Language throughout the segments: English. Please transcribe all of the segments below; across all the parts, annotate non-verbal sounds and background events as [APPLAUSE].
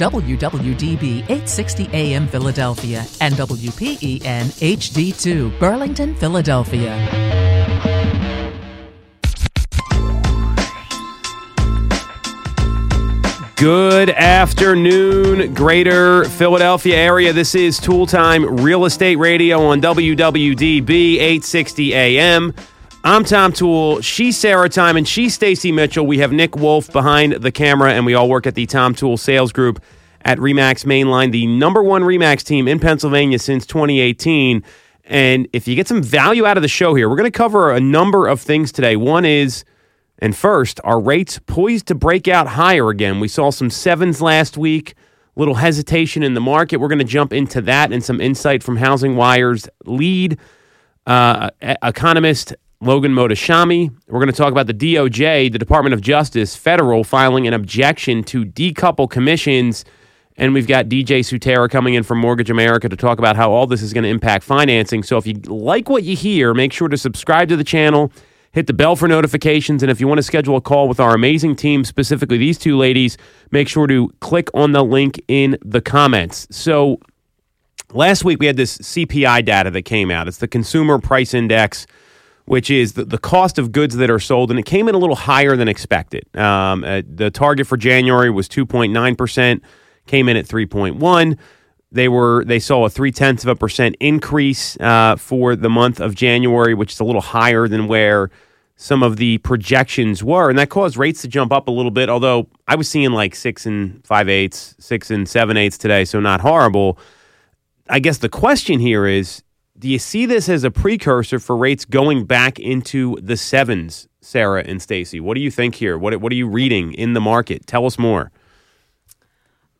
WWDB 860 AM Philadelphia and WPEN HD2 Burlington, Philadelphia. Good afternoon, greater Philadelphia area. This is Toole Time Real Estate Radio on WWDB 860 AM. I'm Tom Toole. She's Sarah Tymon and she's Stacey Mitchell. We have Nick Wolf behind the camera, and we all work at the Tom Toole Sales Group at Remax Mainline, the number one Remax team in Pennsylvania since 2018. And if you get some value out of the show here, we're going to cover a number of things today. One is and first, are rates poised to break out higher again? We saw some sevens last week, little hesitation in the market. We're going to jump into that and some insight from Housing Wire's lead uh, economist, Logan Mohtashami. We're going to talk about the DOJ, the Department of Justice, federal, filing an objection to decouple commissions. And we've got DJ Sutera coming in from Mortgage America to talk about how all this is going to impact financing. So if you like what you hear, make sure to subscribe to the channel hit the bell for notifications. And if you want to schedule a call with our amazing team, specifically these two ladies, make sure to click on the link in the comments. So, last week we had this CPI data that came out. It's the Consumer Price Index, which is the, the cost of goods that are sold, and it came in a little higher than expected. Um, uh, the target for January was 2.9%, came in at 3.1 they were they saw a three tenths of a percent increase uh, for the month of January, which is a little higher than where some of the projections were, and that caused rates to jump up a little bit. Although I was seeing like six and five eighths, six and seven eighths today, so not horrible. I guess the question here is: Do you see this as a precursor for rates going back into the sevens, Sarah and Stacey? What do you think here? What what are you reading in the market? Tell us more.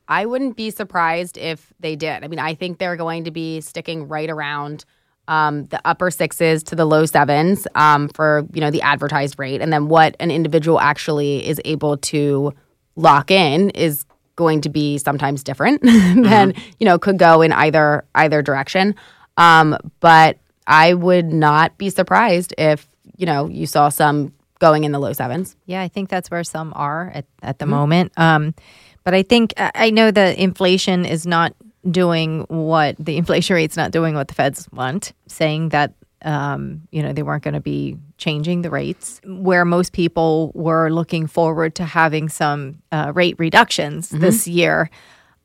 I wouldn't be surprised if they did. I mean, I think they're going to be sticking right around um, the upper sixes to the low sevens um, for you know the advertised rate, and then what an individual actually is able to lock in is going to be sometimes different [LAUGHS] mm-hmm. than you know could go in either either direction. Um, but I would not be surprised if you know you saw some going in the low sevens. Yeah, I think that's where some are at at the mm-hmm. moment. Um, but I think I know that inflation is not doing what the inflation rate's not doing what the feds want, saying that um, you know they weren't going to be changing the rates. Where most people were looking forward to having some uh, rate reductions mm-hmm. this year,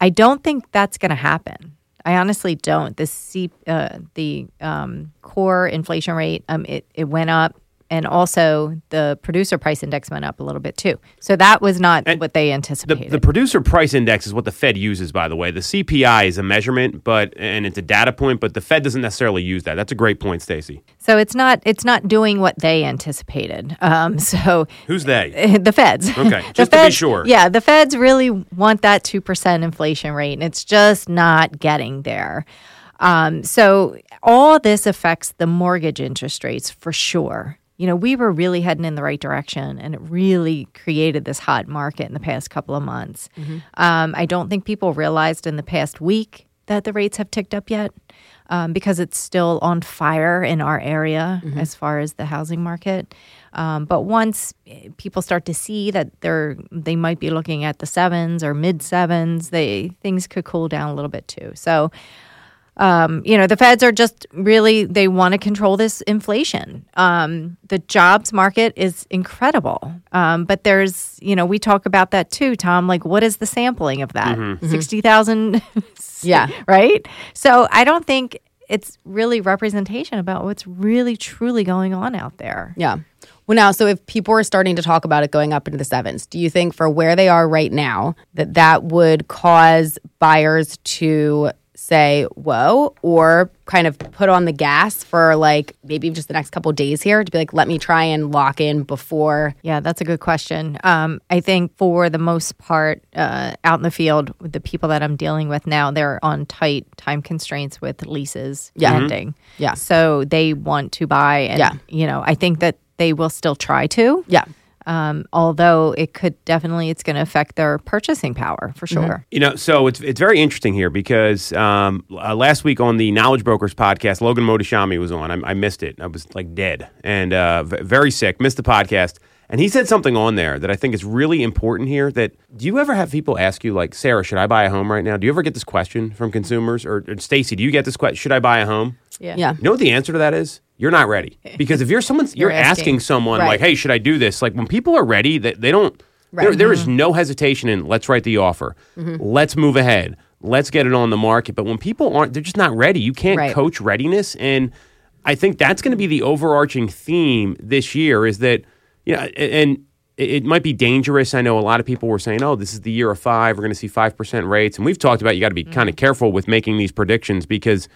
I don't think that's going to happen. I honestly don't. The C, uh, the um, core inflation rate, um, it it went up and also the producer price index went up a little bit too. So that was not and what they anticipated. The, the, producer price index is what the Fed uses, by the way. The CPI is a measurement, but and it's a data point, but the Fed doesn't necessarily use that. That's a great point, Stacey. So it's not it's not doing what they anticipated. [LAUGHS] Um, so who's they? [LAUGHS] The Feds. Okay, [LAUGHS] just feds, to be sure. Yeah, the Feds really want that two percent inflation rate, and it's just not getting there. Um, so all this affects the mortgage interest rates for sure you know, we were really heading in the right direction and it really created this hot market in the past couple of months. Mm-hmm. Um, I don't think people realized in the past week that the rates have ticked up yet um, because it's still on fire in our area mm-hmm. as far as the housing market. Um, but once people start to see that they're they might be looking at the sevens or mid sevens, they things could cool down a little bit too. So um, you know, the feds are just really, they want to control this inflation. Um, the jobs market is incredible. Um, but there's, you know, we talk about that too, Tom. Like, what is the sampling of that? Mm-hmm. 60,000? [LAUGHS] yeah. Right? So I don't think it's really representation about what's really, truly going on out there. Yeah. Well, now, so if people are starting to talk about it going up into the sevens, do you think for where they are right now that that would cause buyers to say whoa or kind of put on the gas for like maybe just the next couple days here to be like let me try and lock in before yeah that's a good question um, i think for the most part uh, out in the field the people that i'm dealing with now they're on tight time constraints with leases yeah. ending mm-hmm. yeah so they want to buy and yeah. you know i think that they will still try to yeah Um, although it could definitely, it's going to affect their purchasing power for Mm-hmm. sure. You know, so it's it's very interesting here because um, uh, last week on the Knowledge Brokers podcast, Logan Mohtashami was on. I, I missed it. I was like dead and uh, v- very sick. Missed the podcast, and he said something on there that I think is really important here. That do you ever have people ask you like, Sarah, should I buy a home right now? Do you ever get this question from consumers or, or Stacey? Do you get this question? Should I buy a home? Yeah. Yeah. You know what the answer to that is? You're not ready. [LAUGHS] Because if you're someone, you're, You're asking, asking. someone Right. like, "Hey, should I do this?" Like when people are ready, they, they don't. There, Right. there is mm-hmm. no hesitation in let's write the offer. Mm-hmm. Let's move ahead. Let's get it on the market. But when people aren't, they're just not ready. You can't Right. coach readiness, and I think that's going to be the overarching theme this year. Is that you know, and it it might be dangerous. I know a lot of people were saying, "Oh, this is the year of five. We're going to see five percent rates," and we've talked about you got to be mm-hmm. kind of careful with making these predictions because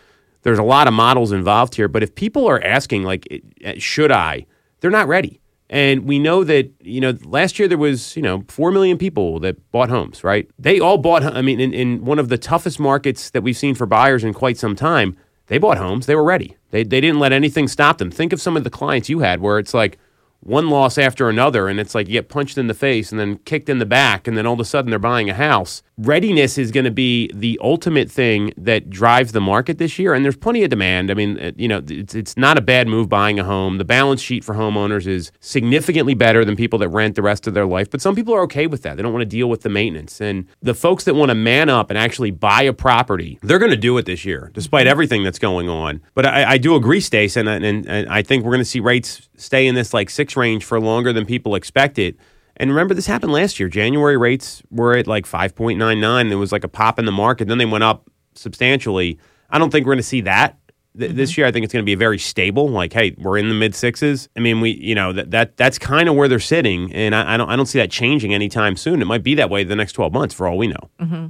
there's a lot of models involved here. But if people are asking, like, eh, should I? They're not ready. And we know that, you know, last year there was, you know, 4 million people that bought homes, right? They all bought, I mean, in, in one of the toughest markets that we've seen for buyers in quite some time, they bought homes. They were ready. They, they didn't let anything stop them. Think of some of the clients you had where it's like, one loss after another, and it's like you get punched in the face and then kicked in the back, and then all of a sudden they're buying a house. Readiness is going to be the ultimate thing that drives the market this year, and there's plenty of demand. I mean, uh, you know, it's, it's not a bad move buying a home. The balance sheet for homeowners is significantly better than people that rent the rest of their life, but some people are okay with that. They don't want to deal with the maintenance. And the folks that want to man up and actually buy a property, they're going to do it this year, despite everything that's going on. But I, I do agree, Stace, and, and, and I think we're going to see rates stay in this like six range for longer than people expected. And remember, this happened last year. January rates were at like 5.99. There was like a pop in the market. Then they went up substantially. I don't think we're going to see that th- this mm-hmm. year. I think it's going to be very stable. Like, hey, we're in the mid sixes. I mean, we, you know, that, that that's kind of where they're sitting, and I, I don't I don't see that changing anytime soon. It might be that way the next 12 months, for all we know. Mm-hmm.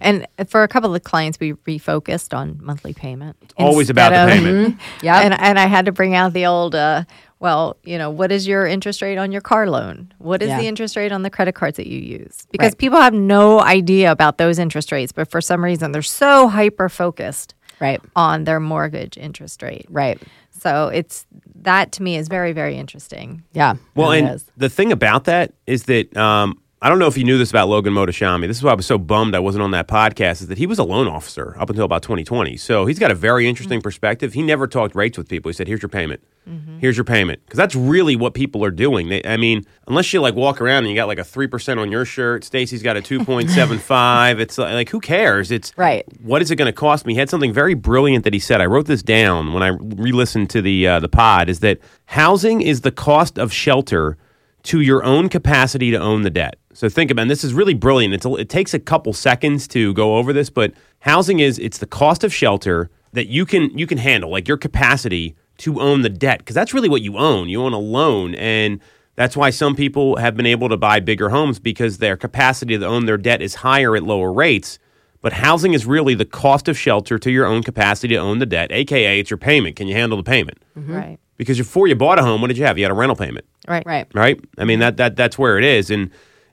And for a couple of the clients, we refocused on monthly payment. Always about Instead the of- payment. [LAUGHS] Mm-hmm. Yeah. And and I had to bring out the old. Uh, well, you know, what is your interest rate on your car loan? What is Yeah. the interest rate on the credit cards that you use? Because Right. people have no idea about those interest rates, but for some reason they're so hyper focused Right. on their mortgage interest rate. Right. So it's that to me is very very interesting. Yeah. Well, and is. the thing about that is that um, I don't know if you knew this about Logan Mohtashami. This is why I was so bummed I wasn't on that podcast. Is that he was a loan officer up until about 2020. So he's got a very interesting mm-hmm. perspective. He never talked rates with people. He said, "Here's your payment. Mm-hmm. Here's your payment," because that's really what people are doing. They, I mean, unless you like walk around and you got like a three percent on your shirt, Stacey's got a 2.75. it's like, like who cares? It's Right. what is it going to cost me? He had something very brilliant that he said. I wrote this down when I re-listened to the uh, the pod. Is that housing is the cost of shelter to your own capacity to own the debt. So think about and this is really brilliant. It's a, it takes a couple seconds to go over this, but housing is it's the cost of shelter that you can you can handle, like your capacity to own the debt, because that's really what you own. You own a loan, and that's why some people have been able to buy bigger homes because their capacity to own their debt is higher at lower rates. But housing is really the cost of shelter to your own capacity to own the debt, aka it's your payment. Can you handle the payment? Mm-hmm. Right. Because before you bought a home, what did you have? You had a rental payment Right. Right. right? I mean that that that's where it is, and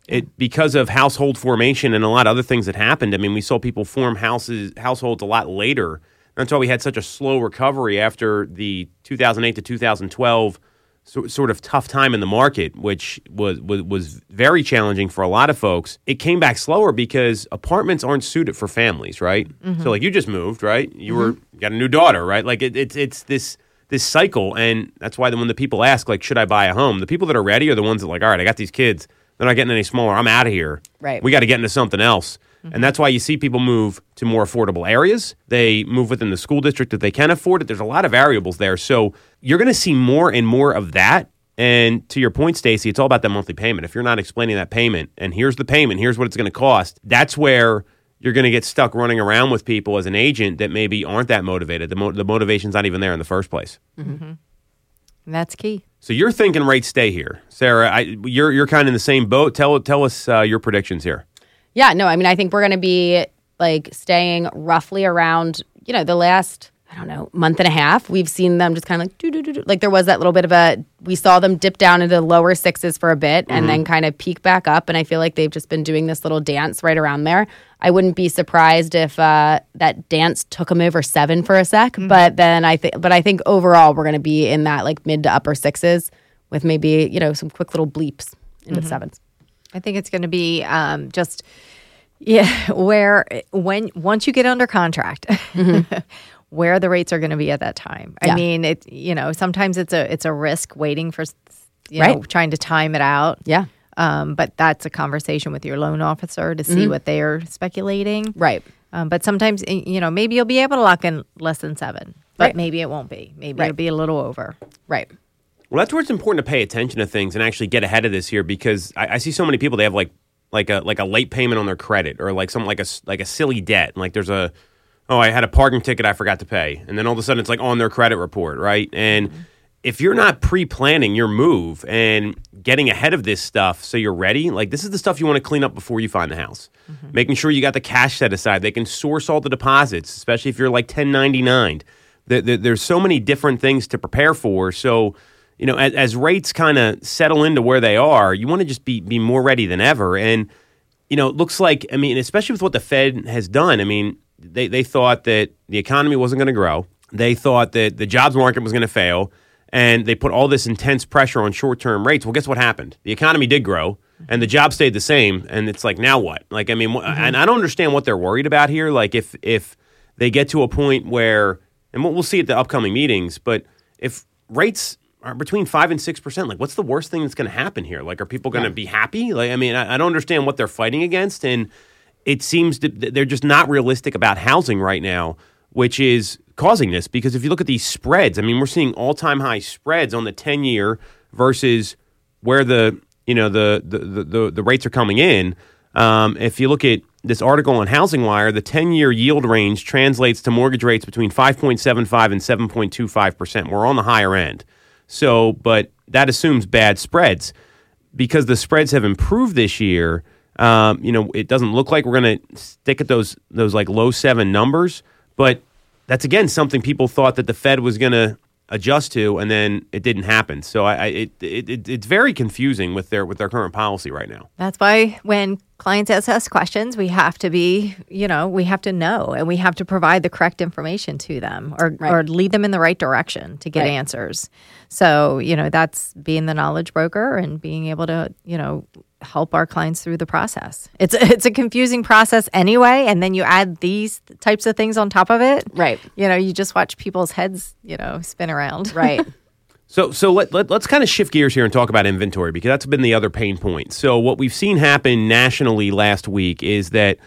it because of household formation and a lot of other things that happened. I mean, we saw people form houses households a lot later. That's why we had such a slow recovery after the 2008 to 2012 so, sort of tough time in the market, which was, was was very challenging for a lot of folks. It came back slower because apartments aren't suited for families, right? Mm-hmm. So, like you just moved, right? You mm-hmm. were you got a new daughter, right? Like it, it's it's this this cycle, and that's why when the people ask, like, should I buy a home? The people that are ready are the ones that like, all right, I got these kids. They're not getting any smaller. I'm out of here. Right. We got to get into something else. And mm-hmm. that's why you see people move to more affordable areas. They move within the school district that they can afford it. There's a lot of variables there. So you're going to see more and more of that. And to your point, Stacey, it's all about that monthly payment. If you're not explaining that payment, and here's the payment, here's what it's going to cost, that's where you're going to get stuck running around with people as an agent that maybe aren't that motivated. The, mo- the motivation's not even there in the first place. And that's key. So you're thinking rates stay here, Sarah. I, you're you're kind of in the same boat. Tell tell us uh, your predictions here. Yeah, no, I mean, I think we're going to be like staying roughly around, you know, the last, I don't know, month and a half. We've seen them just kind of like, do, do, do, do. Like there was that little bit of a, we saw them dip down into the lower sixes for a bit and then kind of peak back up. And I feel like they've just been doing this little dance right around there. I wouldn't be surprised if uh, that dance took them over seven for a sec. But then I think, but I think overall we're going to be in that like mid to upper sixes with maybe, you know, some quick little bleeps. into the sevens. I think it's going to be um, just yeah, [LAUGHS] where when once you get under contract, [LAUGHS] where the rates are going to be at that time. I Yeah. mean, it you know sometimes it's a it's a risk waiting for you know Right. trying to time it out. Yeah. Um, but that's a conversation with your loan officer to see what they are speculating. Right. Um, but sometimes you know maybe you'll be able to lock in less than seven, but Right. maybe it won't be. Maybe Right. it'll be a little over. Right. Well, that's where it's important to pay attention to things and actually get ahead of this here because I, I see so many people they have like like a like a late payment on their credit or like some like a like a silly debt. and Like there's a oh I had a parking ticket I forgot to pay, and then all of a sudden it's like on their credit report, right? And mm-hmm. if you're not pre-planning your move and getting ahead of this stuff so you're ready, like this is the stuff you want to clean up before you find the house. Mm-hmm. Making sure you got the cash set aside. They can source all the deposits, especially if you're like 1099. There, there- there's so many different things to prepare for. So you know, as, as rates kind of settle into where they are, you want to just be be more ready than ever. And you know, it looks like I mean, especially with what the Fed has done. I mean, they they thought that the economy wasn't going to grow. They thought that the jobs market was going to fail, and they put all this intense pressure on short term rates. Well, guess what happened? The economy did grow, and the jobs stayed the same. And it's like now what? Like I mean, wh- mm-hmm. and I don't understand what they're worried about here. Like if if they get to a point where, and we'll, we'll see at the upcoming meetings, but if rates are between five and six percent. Like, what's the worst thing that's going to happen here? Like, are people going to be happy? Like, I mean, I, I don't understand what they're fighting against, and it seems that they're just not realistic about housing right now, which is causing this. Because if you look at these spreads, I mean, we're seeing all time high spreads on the ten year versus where the you know the the the, the, the rates are coming in. Um, if you look at this article on Housing Wire, the 10 year yield range translates to mortgage rates between 5.75 and 7.25%. We're on the higher end. So, but that assumes bad spreads. Because the spreads have improved this year, um, you know, it doesn't look like we're going to stick at those those like low seven numbers. But that's again something people thought that the Fed was going to adjust to, and then it didn't happen. So I, I it, it, it it's very confusing with their with their current policy right now. That's why when clients ask us questions, we have to be, you know, we have to know and we have to provide the correct information to them or, Right. or lead them in the right direction to get Right. answers. So, you know, that's being the knowledge broker and being able to, you know, help our clients through the process. It's [LAUGHS] it's a confusing process anyway, and then you add these types of things on top of it. Right. You know, you just watch people's heads, you know, spin around. [LAUGHS] Right. So, so let, let, us kind of shift gears here and talk about inventory because that's been the other pain point. So, what we've seen happen nationally last week is that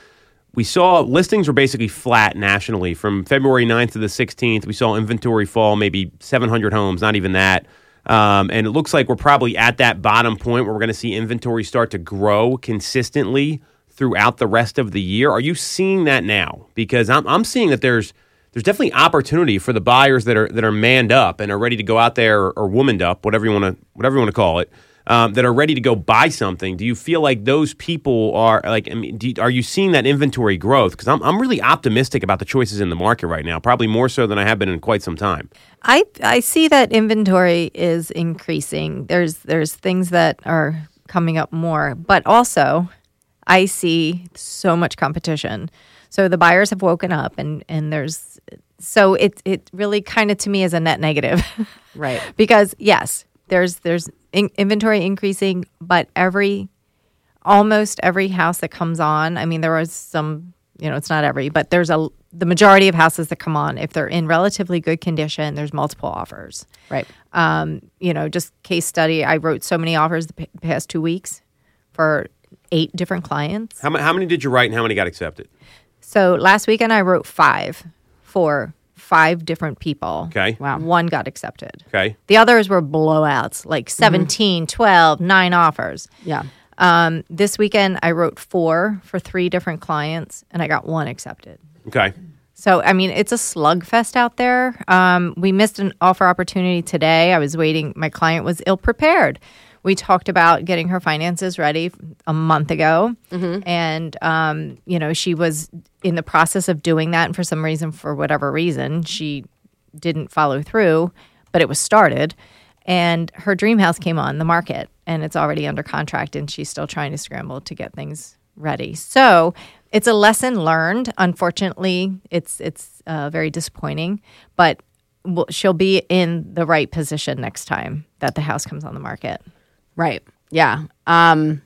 we saw listings were basically flat nationally from February 9th to the 16th. We saw inventory fall maybe 700 homes, not even that. Um, and it looks like we're probably at that bottom point where we're going to see inventory start to grow consistently throughout the rest of the year. Are you seeing that now? Because I'm, I'm seeing that there's there's definitely opportunity for the buyers that are that are manned up and are ready to go out there or, or womaned up, whatever you want to whatever you want to call it, um, that are ready to go buy something. Do you feel like those people are like? I mean, do you- are you seeing that inventory growth? Because I'm I'm really optimistic about the choices in the market right now, probably more so than I have been in quite some time. I I see that inventory is increasing. There's there's things that are coming up more, but also I see so much competition. So the buyers have woken up and and there's so it it really kind of to me is a net negative. [LAUGHS] Right. because yes, there's there's in, inventory increasing, but every almost every house that comes on, I mean there was some, you know, it's not every, but there's a the majority of houses that come on if they're in relatively good condition, there's multiple offers. Right. Um, you know, just case study, I wrote so many offers the p- past 2 weeks for eight different clients. How, ma- how many did you write and how many got accepted? So last weekend I wrote 5 for five different people. Okay. Wow. One got accepted. Okay. The others were blowouts, like 17, 12, nine offers. Yeah. Um, this weekend, I wrote four for three different clients, and I got one accepted. Okay. So, I mean, it's a slugfest out there. Um, we missed an offer opportunity today. I was waiting. My client was ill prepared. We talked about getting her finances ready a month ago, and um, you know she was in the process of doing that. And for some reason, for whatever reason, she didn't follow through. But it was started, and her dream house came on the market, and it's already under contract, and she's still trying to scramble to get things ready. So it's a lesson learned. Unfortunately, it's it's uh, very disappointing, but she'll be in the right position next time that the house comes on the market. Right. Yeah. Um,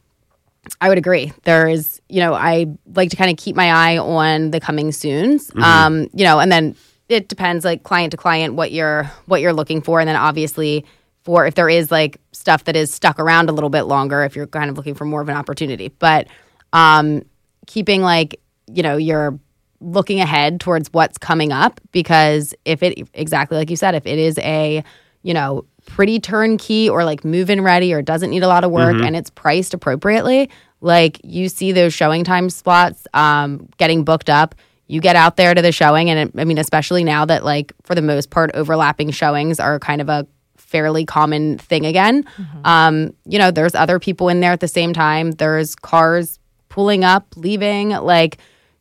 I would agree. There is, you know, I like to kind of keep my eye on the coming soons. Um, you know, and then it depends like client to client what you're what you're looking for and then obviously for if there is like stuff that is stuck around a little bit longer if you're kind of looking for more of an opportunity. But um keeping like, you know, you're looking ahead towards what's coming up because if it exactly like you said, if it is a, you know, pretty turnkey or like move in ready or doesn't need a lot of work and it's priced appropriately, like you see those showing time slots um, getting booked up. You get out there to the showing, and it, I mean, especially now that like for the most part, overlapping showings are kind of a fairly common thing again. Um, you know, there's other people in there at the same time. There's cars pulling up, leaving, like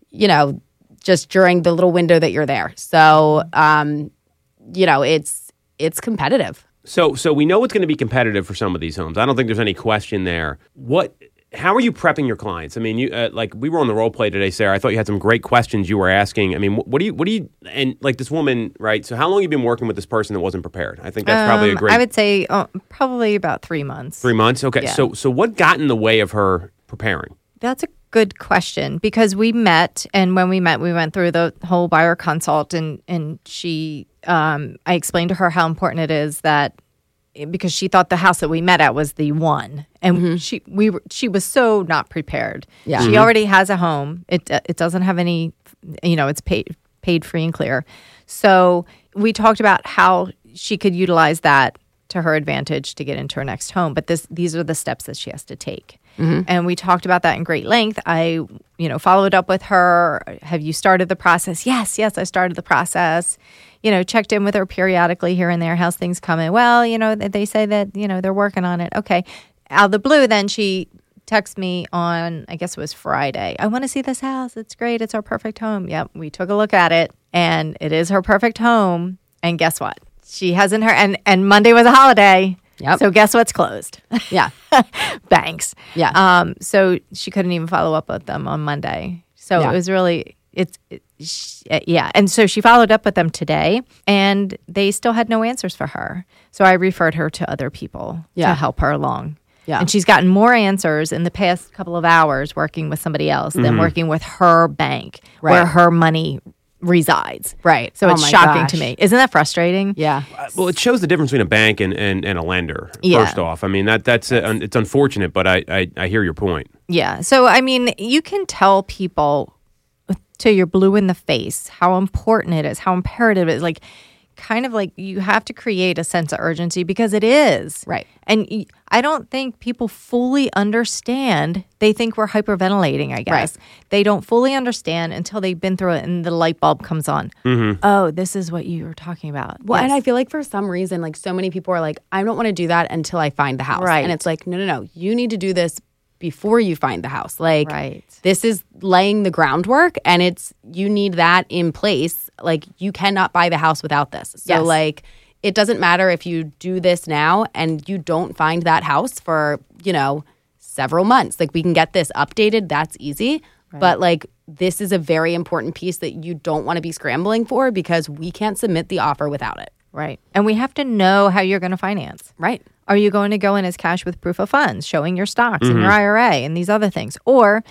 you know, just during the little window that you're there. So, um, you know, it's it's competitive. So, so we know it's going to be competitive for some of these homes. I don't think there's any question there. What? How are you prepping your clients? I mean, you uh, like we were on the role play today, Sarah. I thought you had some great questions you were asking. I mean, what do you, what do you, and like this woman, right? So, how long have you been working with this person that wasn't prepared? I think that's probably a Um, great I would say uh, probably about three months. three months. Okay, Yeah. so so what got in the way of her preparing? That's a good question because we met, and when we met, we went through the whole buyer consult, and and she, um, I explained to her how important it is that because she thought the house that we met at was the one, and she we were, she was so not prepared. Yeah. she already has a home. It it doesn't have any, you know, it's paid paid free and clear. So we talked about how she could utilize that to her advantage to get into her next home. But this these are the steps that she has to take. Mm-hmm. And we talked about that in great length. I, you know, followed up with her. Have you started the process? Yes, yes, I started the process. You know, checked in with her periodically here and there. How's things coming? Well, you know, they say that, you know, they're working on it. Okay. Out of the blue, then she texts me on, I guess it was Friday. I want to see this house. It's great. It's our perfect home. Yep. We took a look at it and it is her perfect home. And guess what? She hasn't heard, and, and Monday was a holiday. Yep. So guess what's closed? Yeah. [LAUGHS] banks. Yeah. Um, so she couldn't even follow up with them on Monday. So Yeah. it was really it's it, sh- yeah. And so she followed up with them today, and they still had no answers for her. So I referred her to other people Yeah. to help her along. Yeah. And she's gotten more answers in the past couple of hours working with somebody else than working with her bank where her money resides. Right. So Oh it's my shocking to me. Isn't that frustrating? Yeah. Well, it shows the difference between a bank and, and, and a lender. Yeah. First off, I mean that that's uh, un- it's unfortunate, but I, I I hear your point. Yeah. So, I mean, you can tell people till you're blue in the face how important it is, how imperative it is. Like, kind of like you have to create a sense of urgency because it is. Right. And I don't think people fully understand. They think we're hyperventilating, I guess. They don't fully understand until they've been through it and the light bulb comes on. Mm-hmm. Oh, this is what you were talking about. Well, and I feel like for some reason, like so many people are like, I don't want to do that until I find the house. Right. And it's like, no, no, no. You need to do this before you find the house. Like, Right. this is laying the groundwork and it's, you need that in place. Like, you cannot buy the house without this. So, Yes. like, it doesn't matter if you do this now and you don't find that house for, you know, several months. Like, we can get this updated. That's easy. But, like, this is a very important piece that you don't want to be scrambling for because we can't submit the offer without it. Right. And we have to know how you're going to finance. Right. Are you going to go in as cash with proof of funds, showing your stocks and your IRA and these other things? Or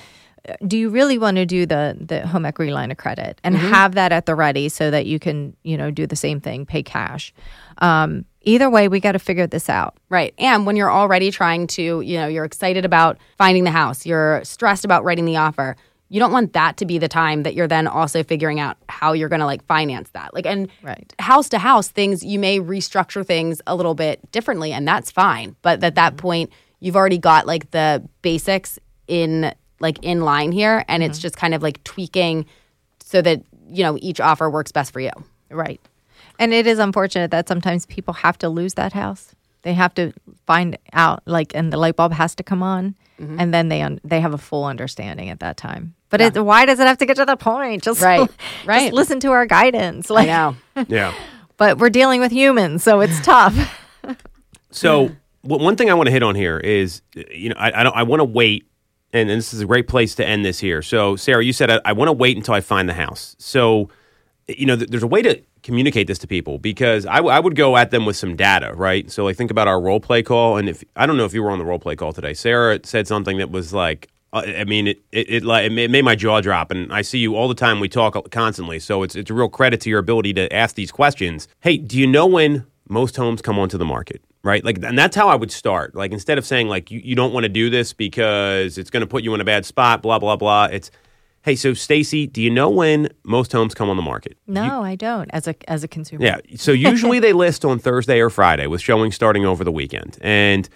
uh, do you really want to do the the home equity line of credit and have that at the ready so that you can, you know, do the same thing, pay cash? Um, either way, we got to figure this out. Right. And when you're already trying to, you know, you're excited about finding the house, you're stressed about writing the offer. You don't want that to be the time that you're then also figuring out how you're going to like finance that. Like, and Right. house to house things, you may restructure things a little bit differently, and that's fine. But at that mm-hmm. point, you've already got like the basics in like in line here, and it's mm-hmm. just kind of like tweaking so that you know each offer works best for you. Right. And it is unfortunate that sometimes people have to lose that house. They have to find out, like, and the light bulb has to come on, mm-hmm. and then they un- they have a full understanding at that time. But it, why does it have to get to the point? [LAUGHS] Just Right. just Right. listen to our guidance. I Like, know. [LAUGHS] Yeah. but we're dealing with humans, so it's [SIGHS] tough. So w- one thing I want to hit on here is, you know, I, I don't. I want to wait, and, and this is a great place to end this here. So Sarah, you said I, I want to wait until I find the house. So you know, th- there's a way to communicate this to people because I, w- I would go at them with some data, right? So like think about our role play call, and if I don't know if you were on the role play call today, Sarah said something that was like, Uh, I mean, it it it, like, it it made my jaw drop, and I see you all the time. We talk constantly, so it's it's a real credit to your ability to ask these questions. Hey, do you know when most homes come onto the market? Right, like, and that's how I would start. Like, instead of saying like you, you don't want to do this because it's going to put you in a bad spot, blah blah blah. It's Hey, so Stacey, do you know when most homes come on the market? No, I don't. As a as a consumer. Yeah. So usually they list on Thursday or Friday with showing starting over the weekend. And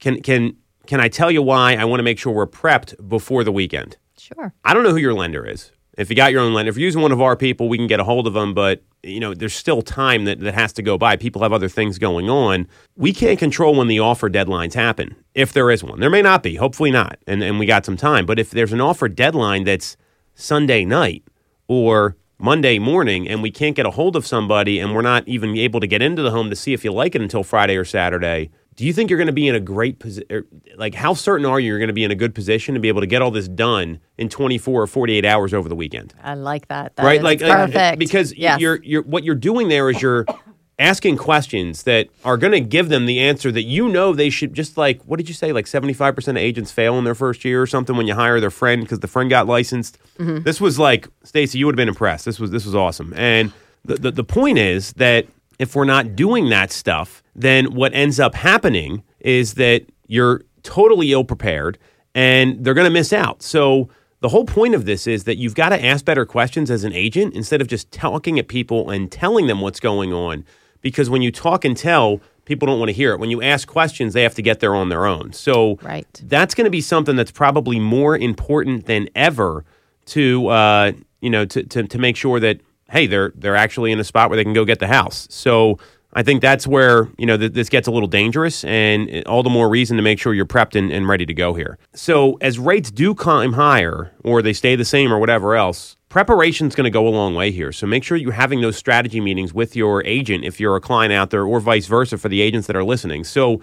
can can can I tell you why I want to make sure we're prepped before the weekend? Sure. I don't know who your lender is. If you got your own lender, if you're using one of our people, we can get a hold of them. But you know, there's still time that, that has to go by. People have other things going on. We can't control when the offer deadlines happen, if there is one. There may not be. Hopefully not. And and we got some time. But if there's an offer deadline that's Sunday night or Monday morning and we can't get a hold of somebody and we're not even able to get into the home to see if you like it until Friday or Saturday, do you think you're going to be in a great position? Er, like, how certain are you you're going to be in a good position to be able to get all this done in 24 or 48 hours over the weekend? I like that. That right? Like, like, perfect. because Yes. you're you're what you're doing there is you're [COUGHS] asking questions that are going to give them the answer that you know they should. Just like what did you say? Like 75 percent of agents fail in their first year or something when you hire their friend because the friend got licensed. Mm-hmm. This was like Stacey, you would have been impressed. This was this was awesome. And the, the the point is that if we're not doing that stuff, then what ends up happening is that you're totally ill prepared and they're going to miss out. So the whole point of this is that you've got to ask better questions as an agent instead of just talking at people and telling them what's going on. Because when you talk and tell, people don't want to hear it. When you ask questions, they have to get there on their own. So Right. that's going to be something that's probably more important than ever to uh, you know to, to to make sure that hey they're they're actually in a spot where they can go get the house. So I think that's where you know th- this gets a little dangerous, and all the more reason to make sure you're prepped and, and ready to go here. So as rates do climb higher, or they stay the same, or whatever else, preparation is going to go a long way here. So make sure you're having those strategy meetings with your agent if you're a client out there, or vice versa for the agents that are listening. So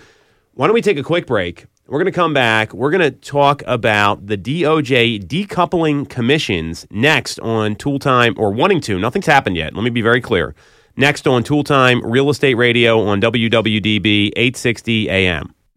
why don't we take a quick break? We're going to come back. We're going to talk about the DOJ decoupling commissions next on Toole Time, or wanting to. Nothing's happened yet. Let me be very clear. Next on Toole Time Real Estate Radio on WWDB 860 AM.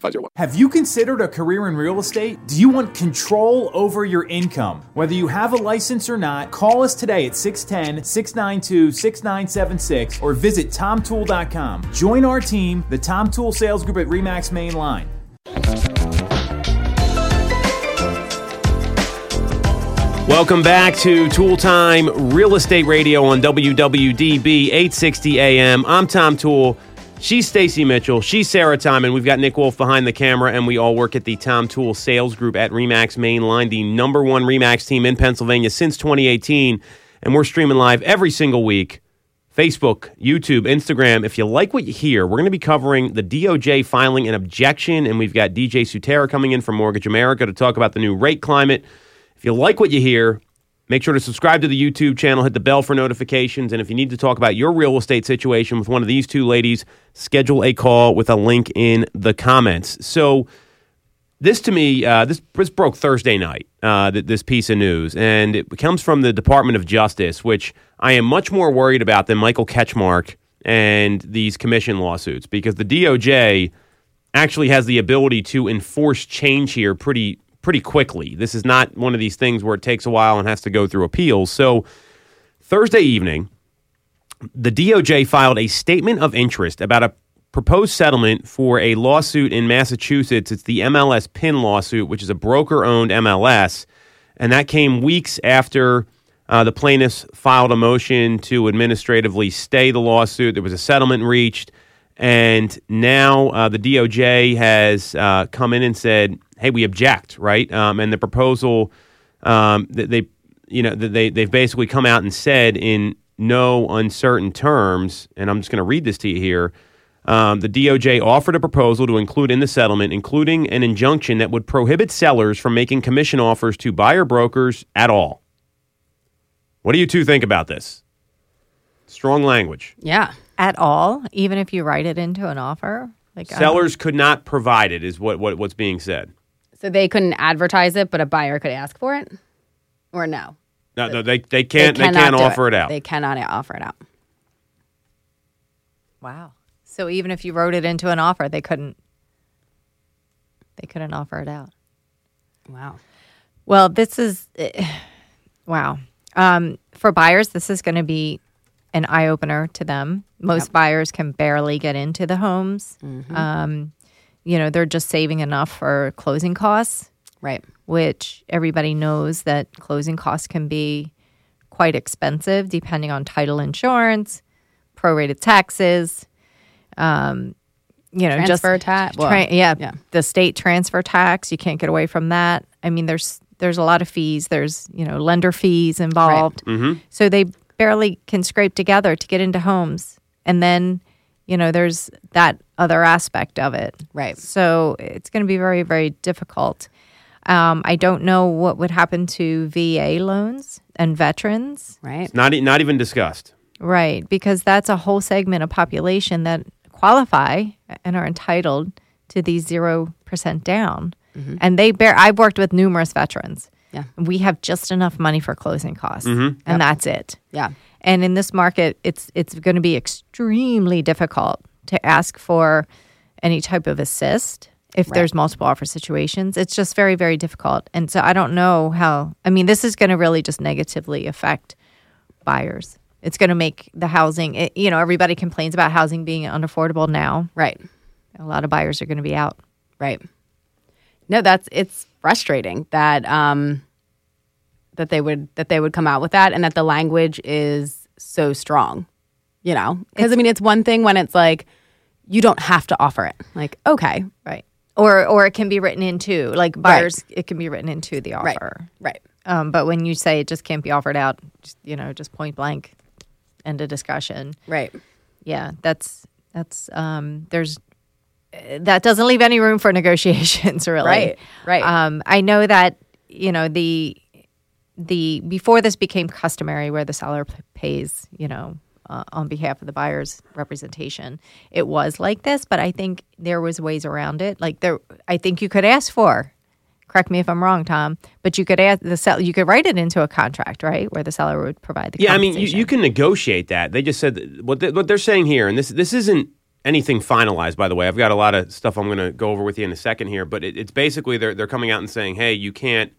2501. Have you considered a career in real estate? Do you want control over your income? Whether you have a license or not, call us today at 610 692 6976 or visit tomtoole.com. Join our team, the Tom Toole Sales Group at REMAX Mainline. Welcome back to Toole Time Real Estate Radio on WWDB 860 AM. I'm Tom Toole. She's Stacey Mitchell. She's Sarah Tymon. We've got Nick Wolf behind the camera, and we all work at the Tom Toole Sales Group at Remax Mainline, the number one Remax team in Pennsylvania since 2018. And we're streaming live every single week. Facebook, YouTube, Instagram. If you like what you hear, we're going to be covering the DOJ filing an objection, and we've got DJ Sutera coming in from Mortgage America to talk about the new rate climate. If you like what you hear, make sure to subscribe to the YouTube channel, hit the bell for notifications, and if you need to talk about your real estate situation with one of these two ladies, schedule a call with a link in the comments. So, this to me, uh, this, this broke Thursday night, uh, th- this piece of news, and it comes from the Department of Justice, which I am much more worried about than Michael Ketchmark and these commission lawsuits because the DOJ actually has the ability to enforce change here pretty pretty quickly. This is not one of these things where it takes a while and has to go through appeals. So Thursday evening, the DOJ filed a statement of interest about a proposed settlement for a lawsuit in Massachusetts. It's the MLS PIN lawsuit, which is a broker owned MLS. And that came weeks after uh, the plaintiffs filed a motion to administratively stay the lawsuit. There was a settlement reached. And now uh, the DOJ has uh, come in and said, hey, we object, right? Um, and the proposal, um, that they, you know, they, they've basically come out and said in no uncertain terms, and I'm just going to read this to you here. Um, the DOJ offered a proposal to include in the settlement, including an injunction that would prohibit sellers from making commission offers to buyer brokers at all. What do you two think about this? Strong language. Yeah. At all, even if you write it into an offer, like Sellers could not provide it, is what, what what's being said. So they couldn't advertise it, but a buyer could ask for it? Or no? No, no, they, they can't they, cannot can't offer it, out. They cannot offer it out. Wow. So even if you wrote it into an offer, they couldn't. They couldn't offer it out. Wow. Well, this is eh, [SIGHS] wow. Um, for buyers, this is going to be an eye opener to them. Most buyers can barely get into the homes. Um, you know, they're just saving enough for closing costs, Right. which everybody knows that closing costs can be quite expensive depending on title insurance, prorated taxes. Um, you know, Transfer just tax. tra- Well, yeah, yeah. the state transfer tax. You can't get away from that. I mean, there's there's a lot of fees. There's you know lender fees involved. So they barely can scrape together to get into homes, and then you know there's that other aspect of it. Right. So it's going to be very very difficult. Um, I don't know what would happen to VA loans and veterans. Right. not e- not even discussed. Right, because that's a whole segment of population that qualify and are entitled to these zero percent down, and they bear. I've worked with numerous veterans. Yeah. we have just enough money for closing costs, mm-hmm. and that's it. Yeah. And in this market, it's it's going to be extremely difficult to ask for any type of assist if there's multiple offer situations. It's just very very difficult, and so I don't know how. I mean, this is going to really just negatively affect buyers. It's going to make the housing. It, you know, everybody complains about housing being unaffordable now. Right. A lot of buyers are going to be out. Right. No, that's it's frustrating that um that they would that they would come out with that and that the language is so strong. You know? Because I mean it's one thing when it's like you don't have to offer it. Like, okay. Right. Or or it can be written into like buyers. It can be written into the offer. Right. Um, but when you say it just can't be offered out, just, you know, just point blank, end of discussion. Right. Yeah, that's that's um, there's that doesn't leave any room for [LAUGHS] negotiations, really. Right, right. Um, I know that you know the the before this became customary, where the seller p- pays, you know. Uh, on behalf of the buyer's representation, it was like this, but I think there was ways around it. Like there, I think you could ask for correct me if I'm wrong, Tom, but you could ask the sell, you could write it into a contract, right, where the seller would provide the Yeah, I mean, you, you can negotiate that. They just said that- what they, what they're saying here, and this this isn't anything finalized, by the way. I've got a lot of stuff I'm going to go over with you in a second here, but it, it's basically they're they're coming out and saying, hey, you can't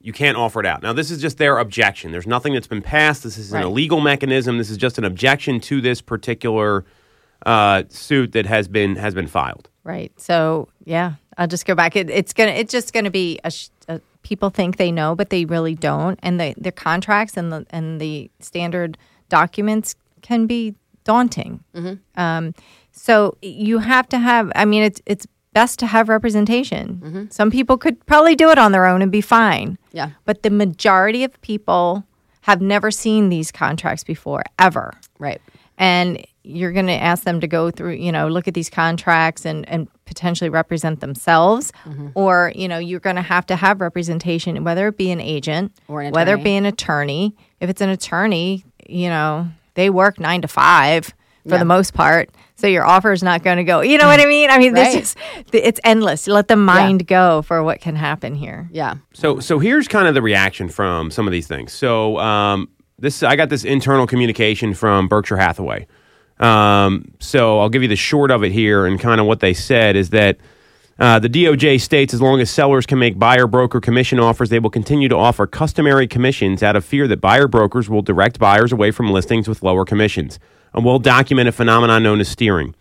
you can't offer it out. Now, this is just their objection. There's nothing that's been passed. This is Right. an illegal mechanism. This is just an objection to this particular uh, suit that has been has been filed. Right. So yeah, I'll just go back. It, it's gonna. It's just gonna be a. People think they know, but they really don't. And the the contracts and the and the standard documents can be daunting. Um, so you have to have. I mean, it's it's best to have representation. Some people could probably do it on their own and be fine. Yeah. But the majority of people have never seen these contracts before, ever Right. and you're going to ask them to go through you know look at these contracts and and potentially represent themselves Mm-hmm. or you know you're going to have to have representation whether it be an agent Or an whether it be an attorney if it's an attorney you know they work 9 to 5 for Yeah. the most part so your offer is not going to go you know what i mean i mean Right. this is it's endless let the mind go for what can happen here Yeah. So so here's kind of the reaction from some of these things. So um, this I got this internal communication from Berkshire Hathaway. Um, so I'll give you the short of it here, and kind of what they said is that. Uh, the DOJ states as long as sellers can make buyer broker commission offers, they will continue to offer customary commissions out of fear that buyer brokers will direct buyers away from listings with lower commissions. A well documented phenomenon known as steering.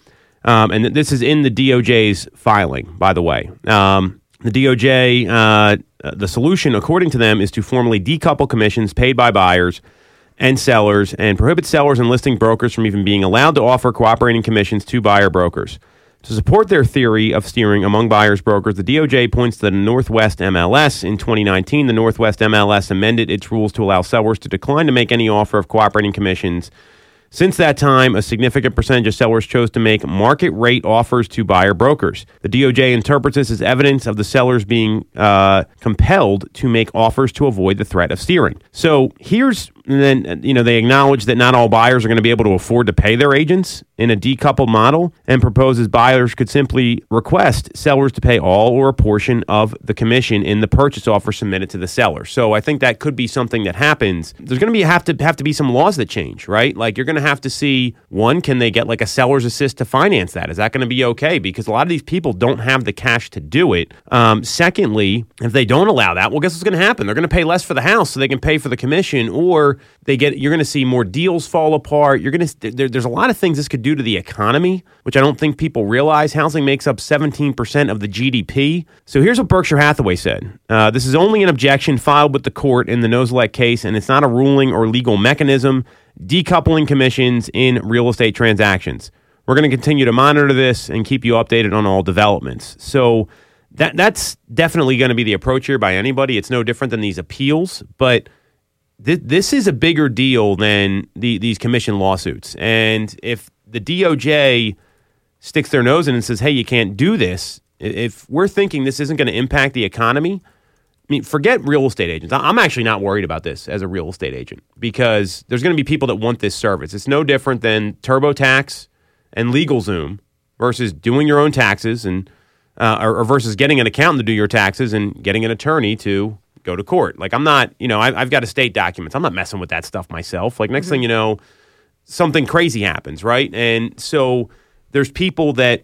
Um, and this is in the DOJ's filing, by the way. Um, the DOJ, uh, the solution, according to them, is to formally decouple commissions paid by buyers and sellers and prohibit sellers and listing brokers from even being allowed to offer cooperating commissions to buyer brokers. To support their theory of steering among buyers brokers, the DOJ points to the Northwest MLS. In 2019, the Northwest MLS amended its rules to allow sellers to decline to make any offer of cooperating commissions. Since that time, a significant percentage of sellers chose to make market rate offers to buyer brokers. The DOJ interprets this as evidence of the sellers being uh, compelled to make offers to avoid the threat of steering. So here's and then you know they acknowledge that not all buyers are going to be able to afford to pay their agents in a decoupled model and proposes buyers could simply request sellers to pay all or a portion of the commission in the purchase offer submitted to the seller. So I think that could be something that happens. There's going to be have to have to be some laws that change, right? Like you're going to have to see one can they get like a seller's assist to finance that? Is that going to be okay? Because a lot of these people don't have the cash to do it. Um, secondly, if they don't allow that, well, guess what's going to happen? They're going to pay less for the house so they can pay for the commission or they get you're going to see more deals fall apart. You're going to there, there's a lot of things this could do to the economy, which I don't think people realize. Housing makes up 17% of the GDP. So here's what Berkshire Hathaway said: uh, This is only an objection filed with the court in the Nosalek case, and it's not a ruling or legal mechanism decoupling commissions in real estate transactions. We're going to continue to monitor this and keep you updated on all developments. So. That, that's definitely going to be the approach here by anybody. It's no different than these appeals, but th- this is a bigger deal than the, these commission lawsuits. And if the DOJ sticks their nose in and says, hey, you can't do this, if we're thinking this isn't going to impact the economy, I mean, forget real estate agents. I'm actually not worried about this as a real estate agent because there's going to be people that want this service. It's no different than TurboTax and LegalZoom versus doing your own taxes and uh, or, or versus getting an accountant to do your taxes and getting an attorney to go to court. Like I'm not, you know, I, have got estate documents. I'm not messing with that stuff myself. Like next mm-hmm. thing you know, something crazy happens, right? And so there's people that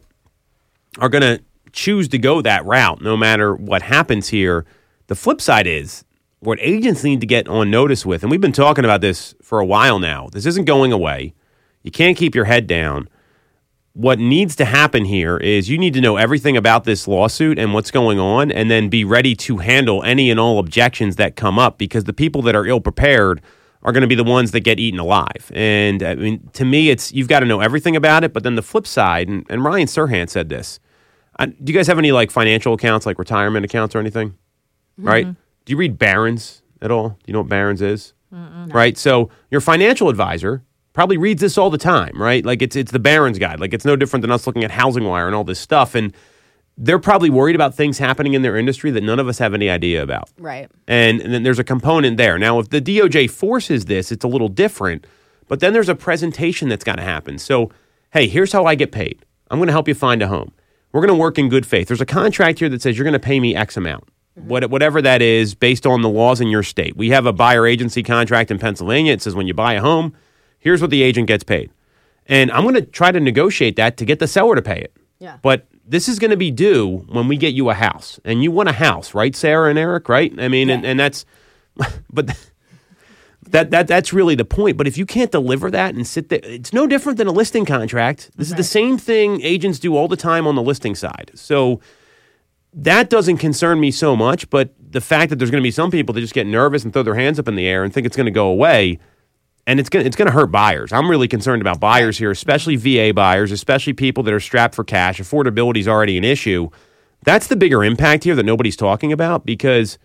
are going to choose to go that route no matter what happens here. The flip side is what agents need to get on notice with, and we've been talking about this for a while now. This isn't going away. You can't keep your head down what needs to happen here is you need to know everything about this lawsuit and what's going on, and then be ready to handle any and all objections that come up because the people that are ill prepared are going to be the ones that get eaten alive. And I mean, to me, it's you've got to know everything about it. But then the flip side, and, and Ryan Serhant said this. do you guys have any like financial accounts, like retirement accounts or anything? Mm-hmm. Right? Do you read Barron's at all? Do you know what Barron's is? Mm-mm. Right. So your financial advisor probably reads this all the time, right? Like it's it's the Barron's guide. Like it's no different than us looking at Housing Wire and all this stuff. And they're probably worried about things happening in their industry that none of us have any idea about. Right. And, and then there's a component there. Now, if the DOJ forces this, it's a little different. But then there's a presentation that's got to happen. So, hey, here's how I get paid. I'm going to help you find a home. We're going to work in good faith. There's a contract here that says you're going to pay me X amount. Mm-hmm. What, whatever that is, based on the laws in your state. We have a buyer agency contract in Pennsylvania. It says when you buy a home, Here's what the agent gets paid. And I'm going to try to negotiate that to get the seller to pay it. Yeah. But this is going to be due when we get you a house. And you want a house, right, Sarah and Eric, right? I mean, yeah. and, and that's, [LAUGHS] but that, that that's really the point. But if you can't deliver that and sit there, it's no different than a listing contract. This right. is the same thing agents do all the time on the listing side. So that doesn't concern me so much. But the fact that there's going to be some people that just get nervous and throw their hands up in the air and think it's going to go away – and it's going it's going to hurt buyers. I'm really concerned about buyers here, especially VA buyers, especially people that are strapped for cash. Affordability is already an issue. That's the bigger impact here that nobody's talking about because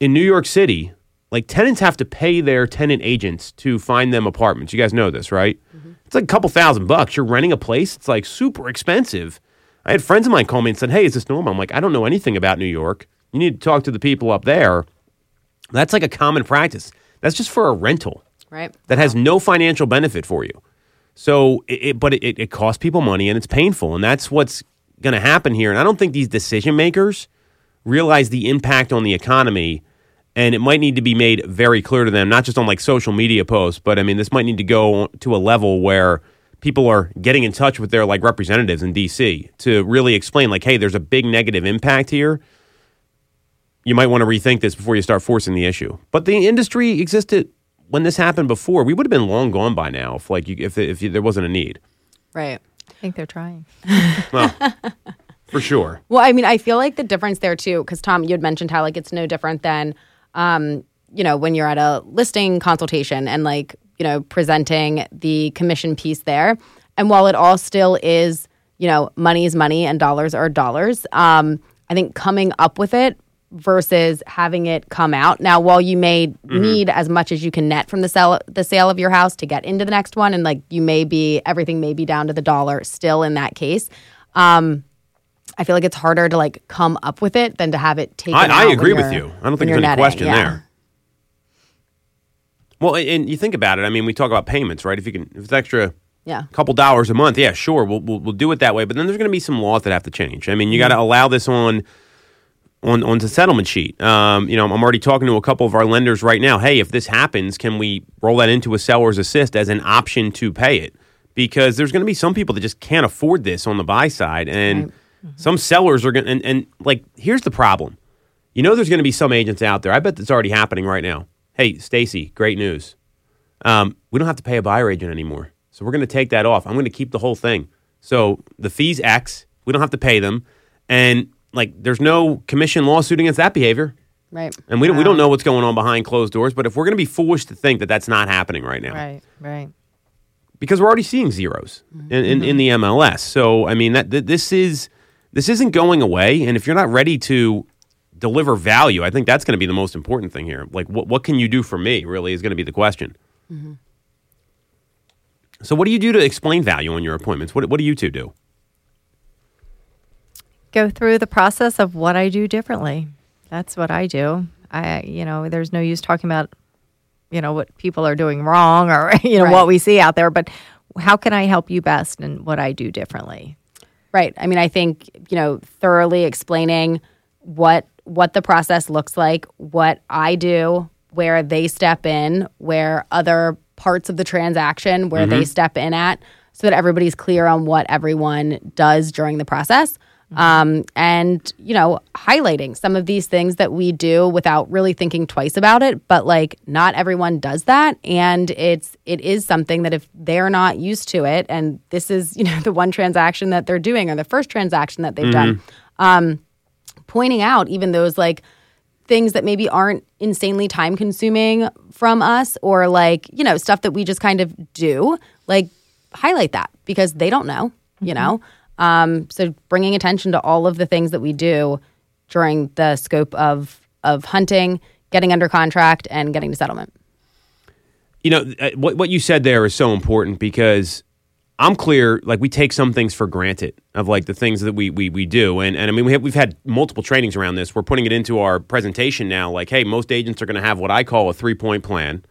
in New York City, like tenants have to pay their tenant agents to find them apartments. You guys know this, right? Mm-hmm. It's like a couple thousand bucks. You're renting a place. It's like super expensive. I had friends of mine call me and said, "Hey, is this normal?" I'm like, "I don't know anything about New York. You need to talk to the people up there." That's like a common practice. That's just for a rental right? That has no financial benefit for you. So, it, it, but it, it costs people money and it's painful, and that's what's going to happen here. And I don't think these decision makers realize the impact on the economy, and it might need to be made very clear to them, not just on like social media posts, but I mean, this might need to go to a level where people are getting in touch with their like representatives in DC to really explain, like, hey, there's a big negative impact here. You might want to rethink this before you start forcing the issue. But the industry existed when this happened before, we would have been long gone by now if like you, if if there wasn't a need. Right. I think they're trying. [LAUGHS] well, for sure. Well, I mean, I feel like the difference there too, because Tom, you had mentioned how like it's no different than, um, you know, when you're at a listing consultation and like you know presenting the commission piece there, and while it all still is you know, money is money and dollars are dollars. Um, I think coming up with it versus having it come out. Now, while you may Mm-hmm. need as much as you can net from the sale the sale of your house to get into the next one, and like you may be everything may be down to the dollar still in that case. Um, I feel like it's harder to like come up with it than to have it taken. I, out I agree with you're- I don't think there's any question Yeah. there. Well, and you think about it. I mean, we talk about payments, right? If you can, if it's extra, Yeah. couple dollars a month, yeah, sure, we'll we'll, we'll do it that way. But then there's going to be some laws that have to change. I mean, you got to allow this on on on the settlement sheet. Um, you know, I'm already talking to a couple of our lenders right now. Hey, if this happens, can we roll that into a seller's assist as an option to pay it? Because there's going to be some people that just can't afford this on the buy side, and some sellers are going. And, and like, here's the problem. You know, there's going to be some agents out there. I bet it's already happening right now. Hey, Stacey, great news. Um, we don't have to pay a buyer agent anymore. So we're going to take that off. I'm going to keep the whole thing. So the fees X, we don't have to pay them. And like there's no commission lawsuit against that behavior. Right. And we don't, we don't know what's going on behind closed doors, but if we're going to be foolish to think that that's not happening right now, Right, right. because we're already seeing zeros mm-hmm. in, in, in the MLS. So I mean that th- this is this isn't going away, and if you're not ready to deliver value, I think that's going to be the most important thing here. Like what what can you do for me? Really is going to be the question. Mm-hmm. So what do you do to explain value on your appointments? What what do you two do? Go through the process of what I do differently. That's what I do. I, you know, there's no use talking about, you know, what people are doing wrong or, [LAUGHS] you know, Right. what we see out there, but how can I help you best and what I do differently? Right. I mean, I think you know thoroughly explaining what what the process looks like, what I do, where they step in, where other parts of the transaction where they mm-hmm. step in at, so that everybody's clear on what everyone does during the process. Um, and you know, highlighting some of these things that we do without really thinking twice about it, but like not everyone does that, and it's it is something that if they're not used to it, and this is you know [LAUGHS] the one transaction that they're doing or the first transaction that they've done, um, pointing out even those like things that maybe aren't insanely time consuming from us or like you know stuff that we just kind of do like highlight that because they don't know you know um, so bringing attention to all of the things that we do during the scope of of hunting getting under contract and getting to settlement You know uh, what what you said there is so important because I'm clear. Like we take some things for granted of like the things that we we, we do, and and I mean we have, we've had multiple trainings around this. We're putting it into our presentation now. Like, hey, most agents are going to have what I call a three point plan.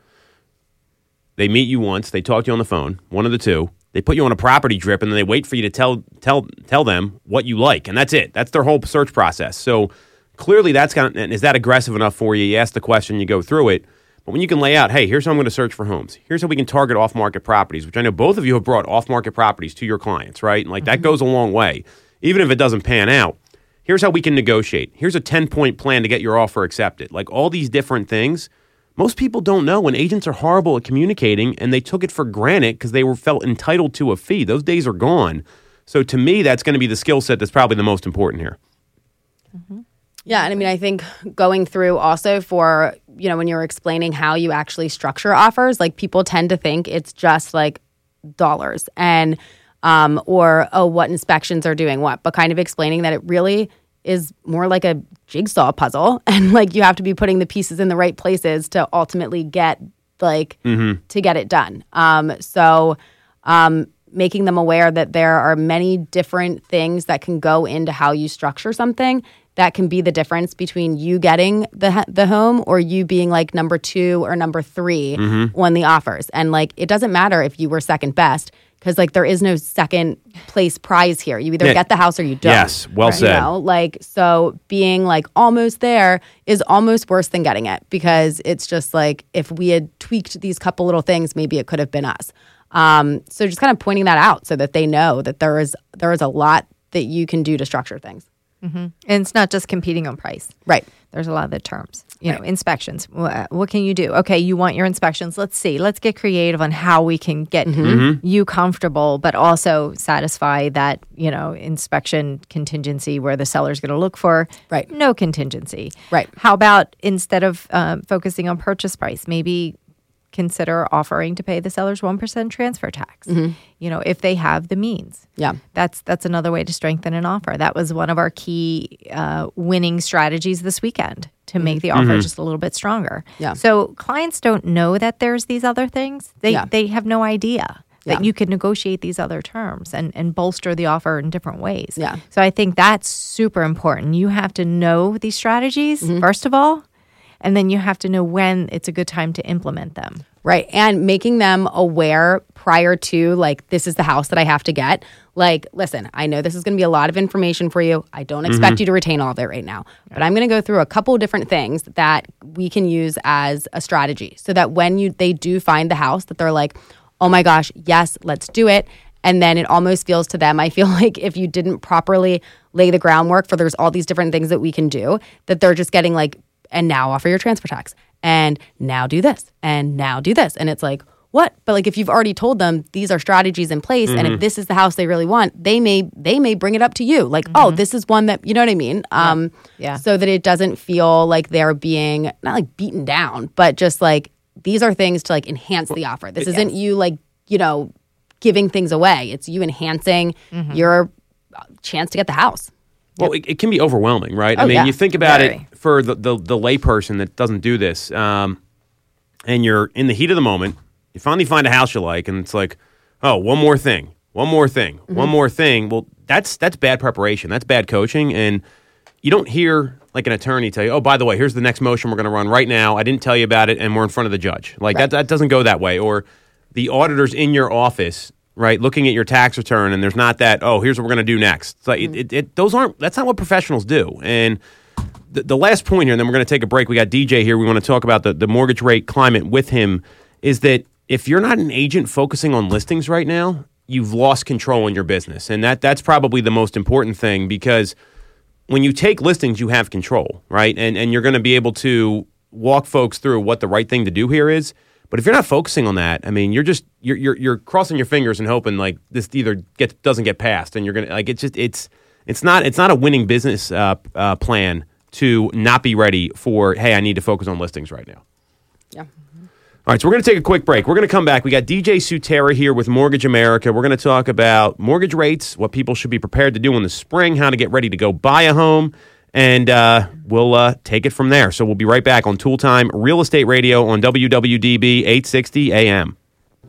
They meet you once, they talk to you on the phone, one of the two. They put you on a property drip, and then they wait for you to tell tell tell them what you like, and that's it. That's their whole search process. So clearly, that's kind of and is that aggressive enough for you? You ask the question, you go through it. But when you can lay out, hey, here's how I'm going to search for homes. Here's how we can target off market properties, which I know both of you have brought off market properties to your clients, right? And like that mm-hmm. goes a long way. Even if it doesn't pan out, here's how we can negotiate. Here's a 10 point plan to get your offer accepted. Like all these different things. Most people don't know when agents are horrible at communicating and they took it for granted because they were felt entitled to a fee. Those days are gone. So to me, that's going to be the skill set that's probably the most important here. Yeah, and I mean, I think going through also for you know when you're explaining how you actually structure offers, like people tend to think it's just like dollars and um, or oh, what inspections are doing what, but kind of explaining that it really is more like a jigsaw puzzle, [LAUGHS] and like you have to be putting the pieces in the right places to ultimately get like to get it done. Um, so um, making them aware that there are many different things that can go into how you structure something that can be the difference between you getting the the home or you being like number 2 or number 3 on the offers. And like it doesn't matter if you were second best because like there is no second place prize here you either Yeah. get the house or you don't Yes, well you said. know? like so being like almost there is almost worse than getting it because it's just like if we had tweaked these couple little things maybe it could have been us um, so just kind of pointing that out so that they know that there is there is a lot that you can do to structure things And it's not just competing on price. right There's a lot of the terms. You know, inspections. What can you do? Okay, you want your inspections. Let's see. Let's get creative on how we can get you comfortable, but also satisfy that, you know, inspection contingency where the seller's going to look for Right. no contingency. Right. How about instead of um, focusing on purchase price, maybe consider offering to pay the seller's 1% transfer tax. You know, if they have the means. Yeah. That's that's another way to strengthen an offer. That was one of our key uh, winning strategies this weekend to make the offer just a little bit stronger. Yeah. So clients don't know that there's these other things. They Yeah. they have no idea that Yeah. you can negotiate these other terms and and bolster the offer in different ways. Yeah. So I think that's super important. You have to know these strategies Mm-hmm. first of all, and then you have to know when it's a good time to implement them. Right. And making them aware prior to, like, this is the house that I have to get. Like, listen, I know this is going to be a lot of information for you. I don't expect mm-hmm. you to retain all of it right now, but I'm going to go through a couple different things that we can use as a strategy so that when you they do find the house that they're like, oh my gosh, yes, let's do it. And then it almost feels to them, I feel [LAUGHS] like if you didn't properly lay the groundwork for there's all these different things that we can do, that they're just getting like, and now offer your transfer tax and now do this and now do this. And it's like what? But like if you've already told them these are strategies in place and if this is the house they really want they may they may bring it up to you. Like oh this is one that you know what i mean? Um Yeah. so that it doesn't feel like they're being not like beaten down but just like these are things to like enhance the offer. This isn't you like you know giving things away. It's you enhancing your uh, chance to get the house Well, it, it can be overwhelming, right? I Oh, mean, yeah. you think about Very. it for the, the, the layperson that doesn't do this, um, and you're in the heat of the moment. You finally find a house you like, and it's like, oh, one more thing, one more thing, Mm-hmm. one more thing. Well, that's that's bad preparation. That's bad coaching, and you don't hear like an attorney tell you, oh, by the way, here's the next motion we're going to run right now. I didn't tell you about it, and we're in front of the judge. Like that, that doesn't go that way. Or the auditors in your office, right, looking at your tax return, and there's not that, oh, here's what we're going to do next. Like, it, it, it, those aren't, that's not what professionals do. And the, the last point here, and then we're going to take a break. We got DJ here. We want to talk about the, the mortgage rate climate with him. Is that if you're not an agent focusing on listings right now, you've lost control in your business, and that that's probably the most important thing because when you take listings, you have control, right? And and you're going to be able to walk folks through what the right thing to do here is. But if you're not focusing on that, I mean, you're just you're you're, you're crossing your fingers and hoping like this either gets doesn't get passed, and you're gonna like it's just it's it's not it's not a winning business uh, uh, plan to not be ready for hey, I need to focus on listings right now. yeah All right, so we're going to take a quick break. We're going to come back. We got DJ Sutera here with Mortgage America. We're going to talk about mortgage rates, what people should be prepared to do in the spring, how to get ready to go buy a home, and uh, we'll uh, take it from there. So we'll be right back on Toole Time Real Estate Radio on WWDB 860 AM.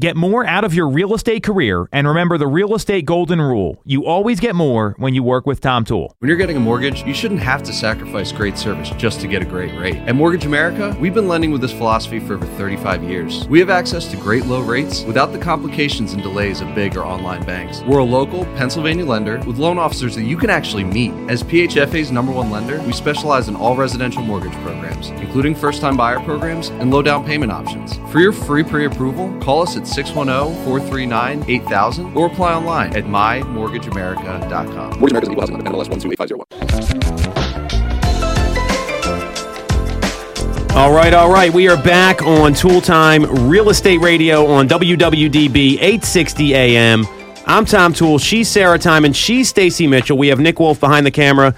Get more out of your real estate career and remember the real estate golden rule. You always get more when you work with Tom Toole. When you're getting a mortgage, you shouldn't have to sacrifice great service just to get a great rate. At Mortgage America, we've been lending with this philosophy for over 35 years. We have access to great low rates without the complications and delays of big or online banks. We're a local Pennsylvania lender with loan officers that you can actually meet. As PHFA's number one lender, we specialize in all residential mortgage programs, including first time buyer programs and low down payment options. For your free pre approval, call us at 610 439 8000 or apply online at mymortgageamerica.com. Mortgage America's equal housing lender, NMLS 128501. All right, all right. We are back on Toole Time Real Estate Radio on WWDB 860 AM. I'm Tom Toole. She's Sarah Tymon. She's Stacey Mitchell. We have Nick Wolf behind the camera.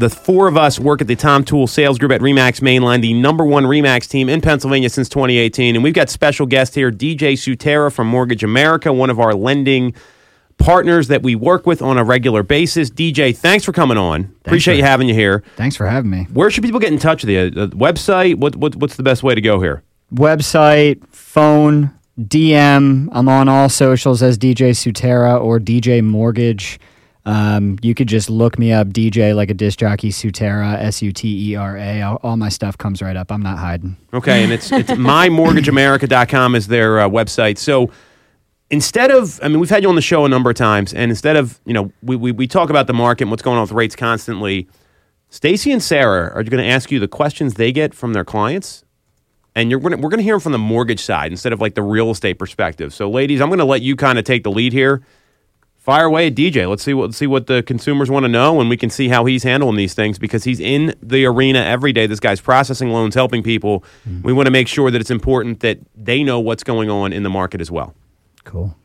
The four of us work at the Tom Toole Sales Group at Remax Mainline, the number one Remax team in Pennsylvania since 2018. And we've got special guest here, DJ Sutera from Mortgage America, one of our lending partners that we work with on a regular basis. DJ, thanks for coming on. Appreciate for- you having you here. Thanks for having me. Where should people get in touch with you? The website? What, what what's the best way to go here? Website, phone, DM. I'm on all socials as DJ Sutera or DJ Mortgage. Um, you could just look me up, DJ like a disc jockey, Sutera, S U T E R A. All, my stuff comes right up. I'm not hiding. Okay, and it's it's [LAUGHS] mymortgageamerica.com is their uh, website. So instead of, I mean, we've had you on the show a number of times, and instead of, you know, we, we, we talk about the market and what's going on with rates constantly. Stacey and Sarah are going to ask you the questions they get from their clients, and you're gonna, we're going to hear them from the mortgage side instead of like the real estate perspective. So, ladies, I'm going to let you kind of take the lead here. Fire away at DJ. Let's see what let's see what the consumers want to know, and we can see how he's handling these things because he's in the arena every day. This guy's processing loans, helping people. Mm. We want to make sure that it's important that they know what's going on in the market as well. Cool.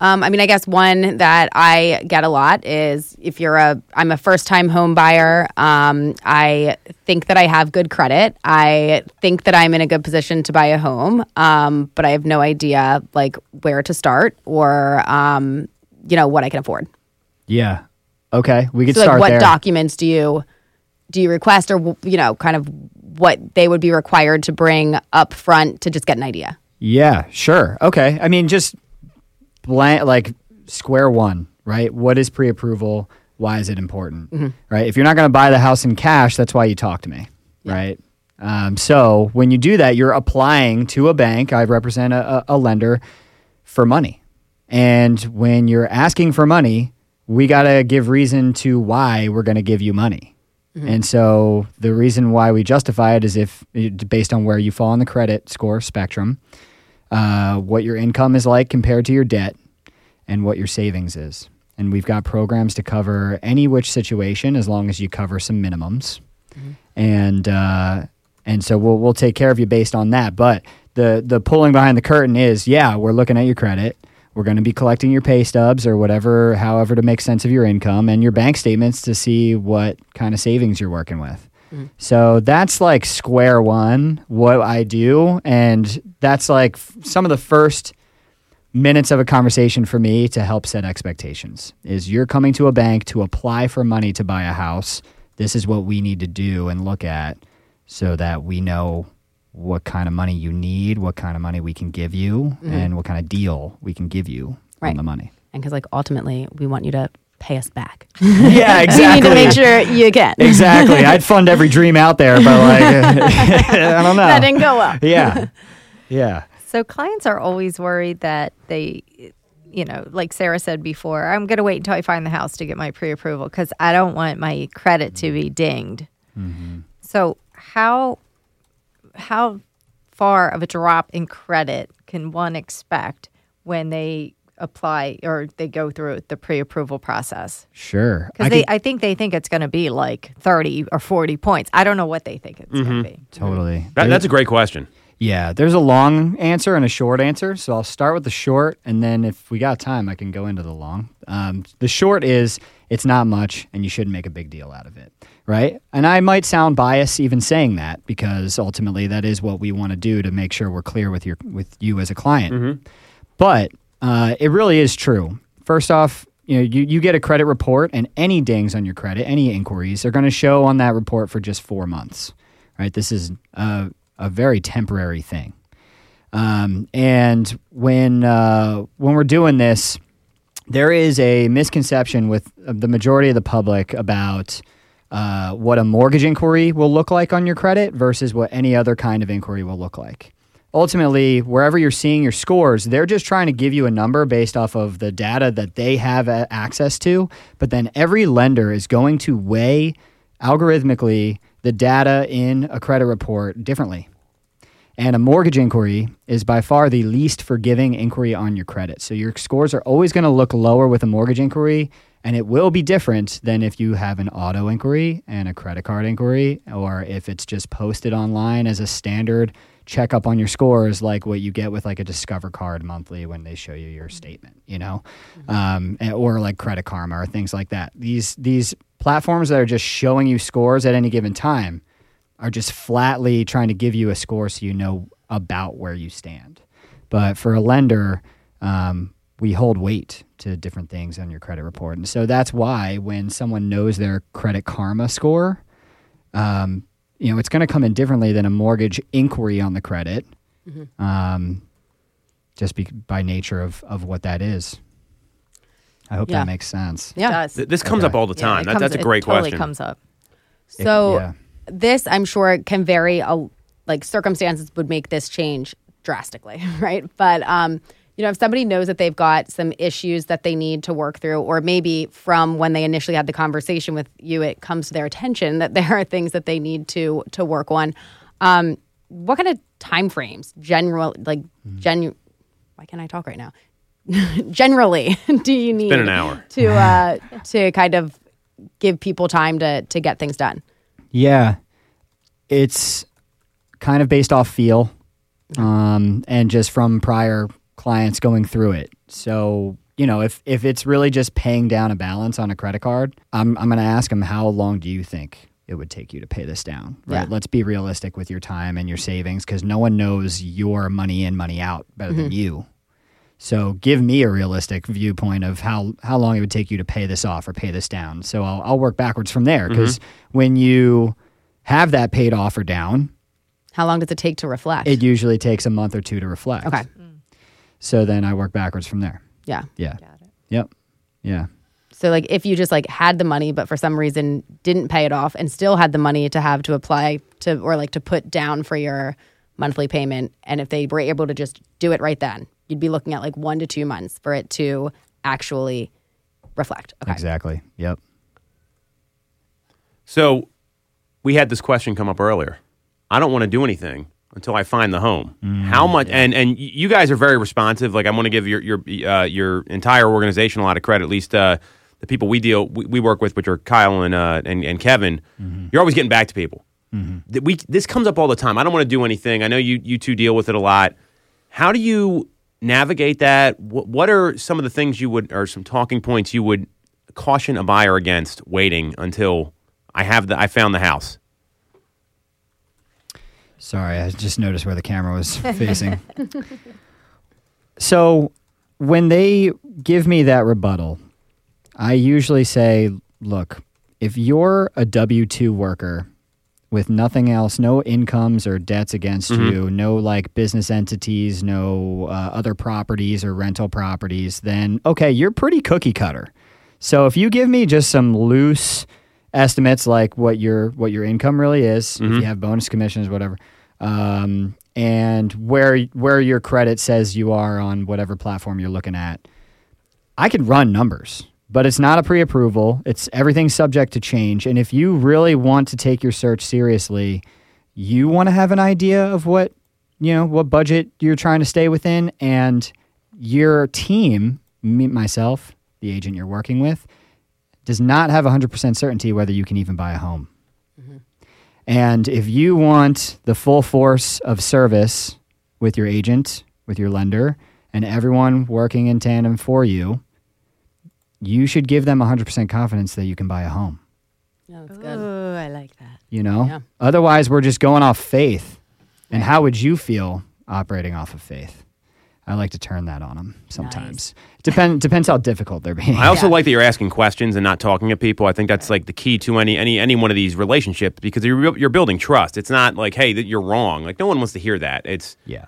Um, I mean, I guess one that I get a lot is if you're a, I'm a first time home buyer. Um, I think that I have good credit. I think that I'm in a good position to buy a home, um, but I have no idea like where to start or, um, you know, what I can afford. Yeah. Okay. We could So, like, start what there. documents do you do you request, or you know, kind of what they would be required to bring up front to just get an idea? Yeah, sure. Okay. I mean, just blank, like square one, right? What is pre approval? Why is it important? Right? If you're not going to buy the house in cash, that's why you talk to me, right? Um, so when you do that, you're applying to a bank. I represent a, a, lender for money. And when you're asking for money, we got to give reason to why we're going to give you money. And so the reason why we justify it is if based on where you fall on the credit score spectrum, uh, what your income is like compared to your debt, and what your savings is. And we've got programs to cover any which situation as long as you cover some minimums. And uh, and so we'll we'll take care of you based on that. But the the pulling behind the curtain is yeah, we're looking at your credit. We're going to be collecting your pay stubs or whatever, however, to make sense of your income and your bank statements to see what kind of savings you're working with. So that's like square one, what I do. And that's like f- some of the first minutes of a conversation for me to help set expectations is you're coming to a bank to apply for money to buy a house. This is what we need to do and look at so that we know what kind of money you need, what kind of money we can give you, mm-hmm. and what kind of deal we can give you Right. on the money. And because like ultimately, we want you to pay us back. [LAUGHS] Yeah, exactly. You need to make sure you get. exactly. I'd fund every dream out there, but like, [LAUGHS] I don't know. That didn't go well. yeah. [LAUGHS] Yeah. So clients are always worried that they, you know, like Sarah said before, I'm going to wait until I find the house to get my pre approval because I don't want my credit to be dinged. Mm-hmm. So how how far of a drop in credit can one expect when they apply or they go through the pre approval process? Sure. Because I they, could- I think they think it's going to be like 30 or 40 points. I don't know what they think it's going to be. totally. That, that's a great question. Yeah, there's a long answer and a short answer. So I'll start with the short, and then if we got time, I can go into the long. Um, the short is it's not much, and you shouldn't make a big deal out of it, right? And I might sound biased even saying that because ultimately that is what we want to do to make sure we're clear with your with you as a client. But uh, it really is true. First off, you know, you, you get a credit report, and any dings on your credit, any inquiries, are going to show on that report for just four months. Right? This is a, a very temporary thing. Um, and when uh, when we're doing this, there is a misconception with uh, the majority of the public about uh, what a mortgage inquiry will look like on your credit versus what any other kind of inquiry will look like. Ultimately, wherever you're seeing your scores, they're just trying to give you a number based off of the data that they have access to. But then every lender is going to weigh algorithmically the data in a credit report differently. And a mortgage inquiry is by far the least forgiving inquiry on your credit. So your scores are always going to look lower with a mortgage inquiry, and it will be different than if you have an auto inquiry and a credit card inquiry, or if it's just posted online as a standard checkup on your scores like what you get with like a Discover card monthly when they show you your statement, you know, um, and- or like Credit Karma or things like that. These these platforms that are just showing you scores at any given time are just flatly trying to give you a score so you know about where you stand. But for a lender, um, we hold weight to different things on your credit report. And so that's why when someone knows their credit karma score, um, you know, it's going to come in differently than a mortgage inquiry on the credit, um, just be, by nature of, of what that is. I hope Yeah. that makes sense. Yeah. does. Th- This comes Okay. up all the time. it That, comes- that's a it great totally question. comes up. So yeah. this, I'm sure, can vary. A, like circumstances would make this change drastically, [LAUGHS] right? But um, you know, if somebody knows that they've got some issues that they need to work through, or maybe from when they initially had the conversation with you, it comes to their attention that [LAUGHS] there are things that they need to to work on. Um, what kind of time frames, general, like genu? Why can't I talk right now? [LAUGHS] Generally, [LAUGHS] do you need been an hour. to uh, to kind of give people time to to get things done? Yeah, it's kind of based off feel, um, and just from prior clients going through it. So you know, if if it's really just paying down a balance on a credit card, I'm I'm going to ask them how long do you think it would take you to pay this down? Right. Yeah. Let's be realistic with your time and your savings because no one knows your money in, money out better than mm-hmm. you. So give me a realistic viewpoint of how, how long it would take you to pay this off or pay this down. So I'll, I'll work backwards from there mm-hmm. because when you have that paid off or down, How long does it take to reflect? it usually takes a month or two to reflect. okay. So then I work backwards from there. Yeah. Yeah. Yep. Yeah. So like if you just like had the money but for some reason didn't pay it off and still had the money to have to apply to or like to put down for your monthly payment and if they were able to just do it right then, you'd be looking at like 1 to 2 months for it to actually reflect. Okay. Exactly. Yep. So we had this question come up earlier. I don't want to do anything until I find the home. How much? And and you guys are very responsive. Like I want to give your your uh, your entire organization a lot of credit. At least uh, the people we deal we, we work with, which are Kyle and uh, and, and Kevin. You're always getting back to people. Th- We this comes up all the time. I don't want to do anything. I know you you two deal with it a lot. How do you navigate that? What, what are some of the things you would or some talking points you would caution a buyer against waiting until I have the I found the house? Sorry, I just noticed where the camera was [LAUGHS] facing. so when they give me that rebuttal, I usually say, look, if you're a W 2 worker with nothing else, no incomes or debts against you, no like business entities, no uh, other properties or rental properties, then okay, you're pretty cookie cutter. So if you give me just some loose estimates like what your what your income really is, if you have bonus commissions, whatever, um, and where where your credit says you are on whatever platform you're looking at, I can run numbers, but it's not a pre-approval. It's everything's subject to change. And if you really want to take your search seriously, you want to have an idea of what you know what budget you're trying to stay within, and your team, me, myself, the agent you're working with, does not have 100% certainty whether you can even buy a home. Mm-hmm. And if you want the full force of service with your agent, with your lender, and everyone working in tandem for you, you should give them 100% confidence that you can buy a home. No, that's good. Oh, I like that. You know? Yeah. Otherwise, we're just going off faith. And how would you feel operating off of faith? I like to turn that on them sometimes. Depend depends how difficult they're being. I also Yeah. like that you're asking questions and not talking at people. I think that's like the key to any any any one of these relationships because you're you're building trust. It's not like hey that you're wrong. Like no one wants to hear that. It's yeah.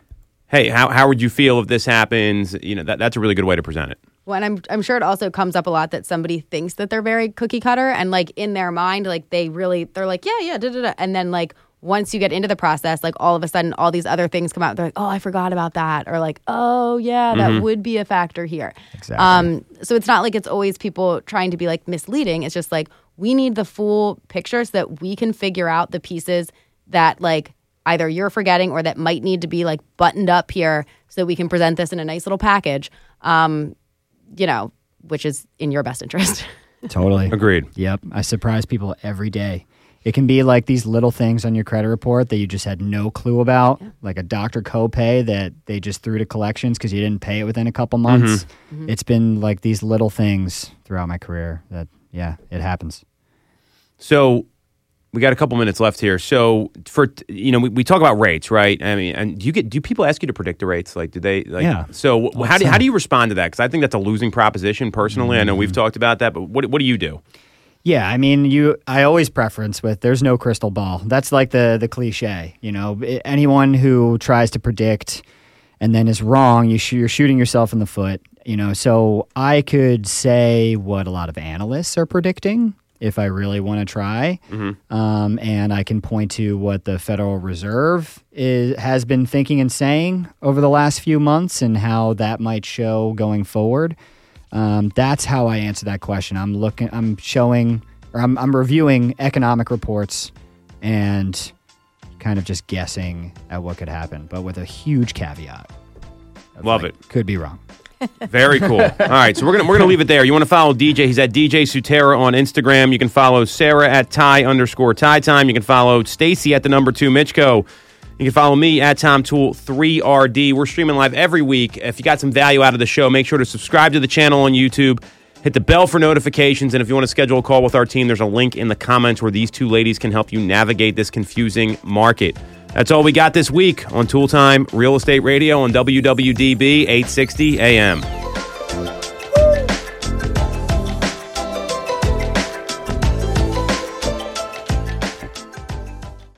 hey how how would you feel if this happens? You know that that's a really good way to present it. Well, and I'm I'm sure it also comes up a lot that somebody thinks that they're very cookie cutter and like in their mind, like they really they're like, yeah, yeah, da da da. And then like once you get into the process, like all of a sudden all these other things come out. They're like, oh, I forgot about that. Or like, oh yeah, that would be a factor here. Exactly. Um, so it's not like it's always people trying to be like misleading. It's just like we need the full picture so that we can figure out the pieces that like either you're forgetting or that might need to be like buttoned up here so that we can present this in a nice little package. Um, you know, which is in your best interest. [LAUGHS] Totally. Agreed. Yep. I surprise people every day. It can be like these little things on your credit report that you just had no clue about, like a doctor copay that they just threw to collections because you didn't pay it within a couple months. It's been like these little things throughout my career that, yeah, it happens. So we got a couple minutes left here. So for you know, we, we talk about rates, right? I mean, and do you get do people ask you to predict the rates? Like, do they? Like, Yeah. So All how do how do you respond to that? Because I think that's a losing proposition. Personally, I know Mm-hmm. we've talked about that, but what what do you do? Yeah, I mean, you. I always preference with there's no crystal ball. That's like the the cliche. You know, anyone who tries to predict and then is wrong, you sh- you're shooting yourself in the foot. You know, so I could say what a lot of analysts are predicting if I really want to try, um, and I can point to what the Federal Reserve is, has been thinking and saying over the last few months and how that might show going forward. Um, that's how I answer that question. I'm looking, I'm showing, or I'm, I'm reviewing economic reports and kind of just guessing at what could happen, but with a huge caveat. Love like, it. Could be wrong. [LAUGHS] Very cool. All right, so we're gonna we're gonna leave it there. You want to follow DJ? He's at DJ Sutera on Instagram. You can follow Sarah at Ty underscore Ty Time. You can follow Stacey at the number two Mitchko. You can follow me at Tom Toole 3RD. We're streaming live every week. If you got some value out of the show, make sure to subscribe to the channel on YouTube. Hit the bell for notifications. And if you want to schedule a call with our team, there's a link in the comments where these two ladies can help you navigate this confusing market. That's all we got this week on Toole Time Real Estate Radio on WWDB 860 AM.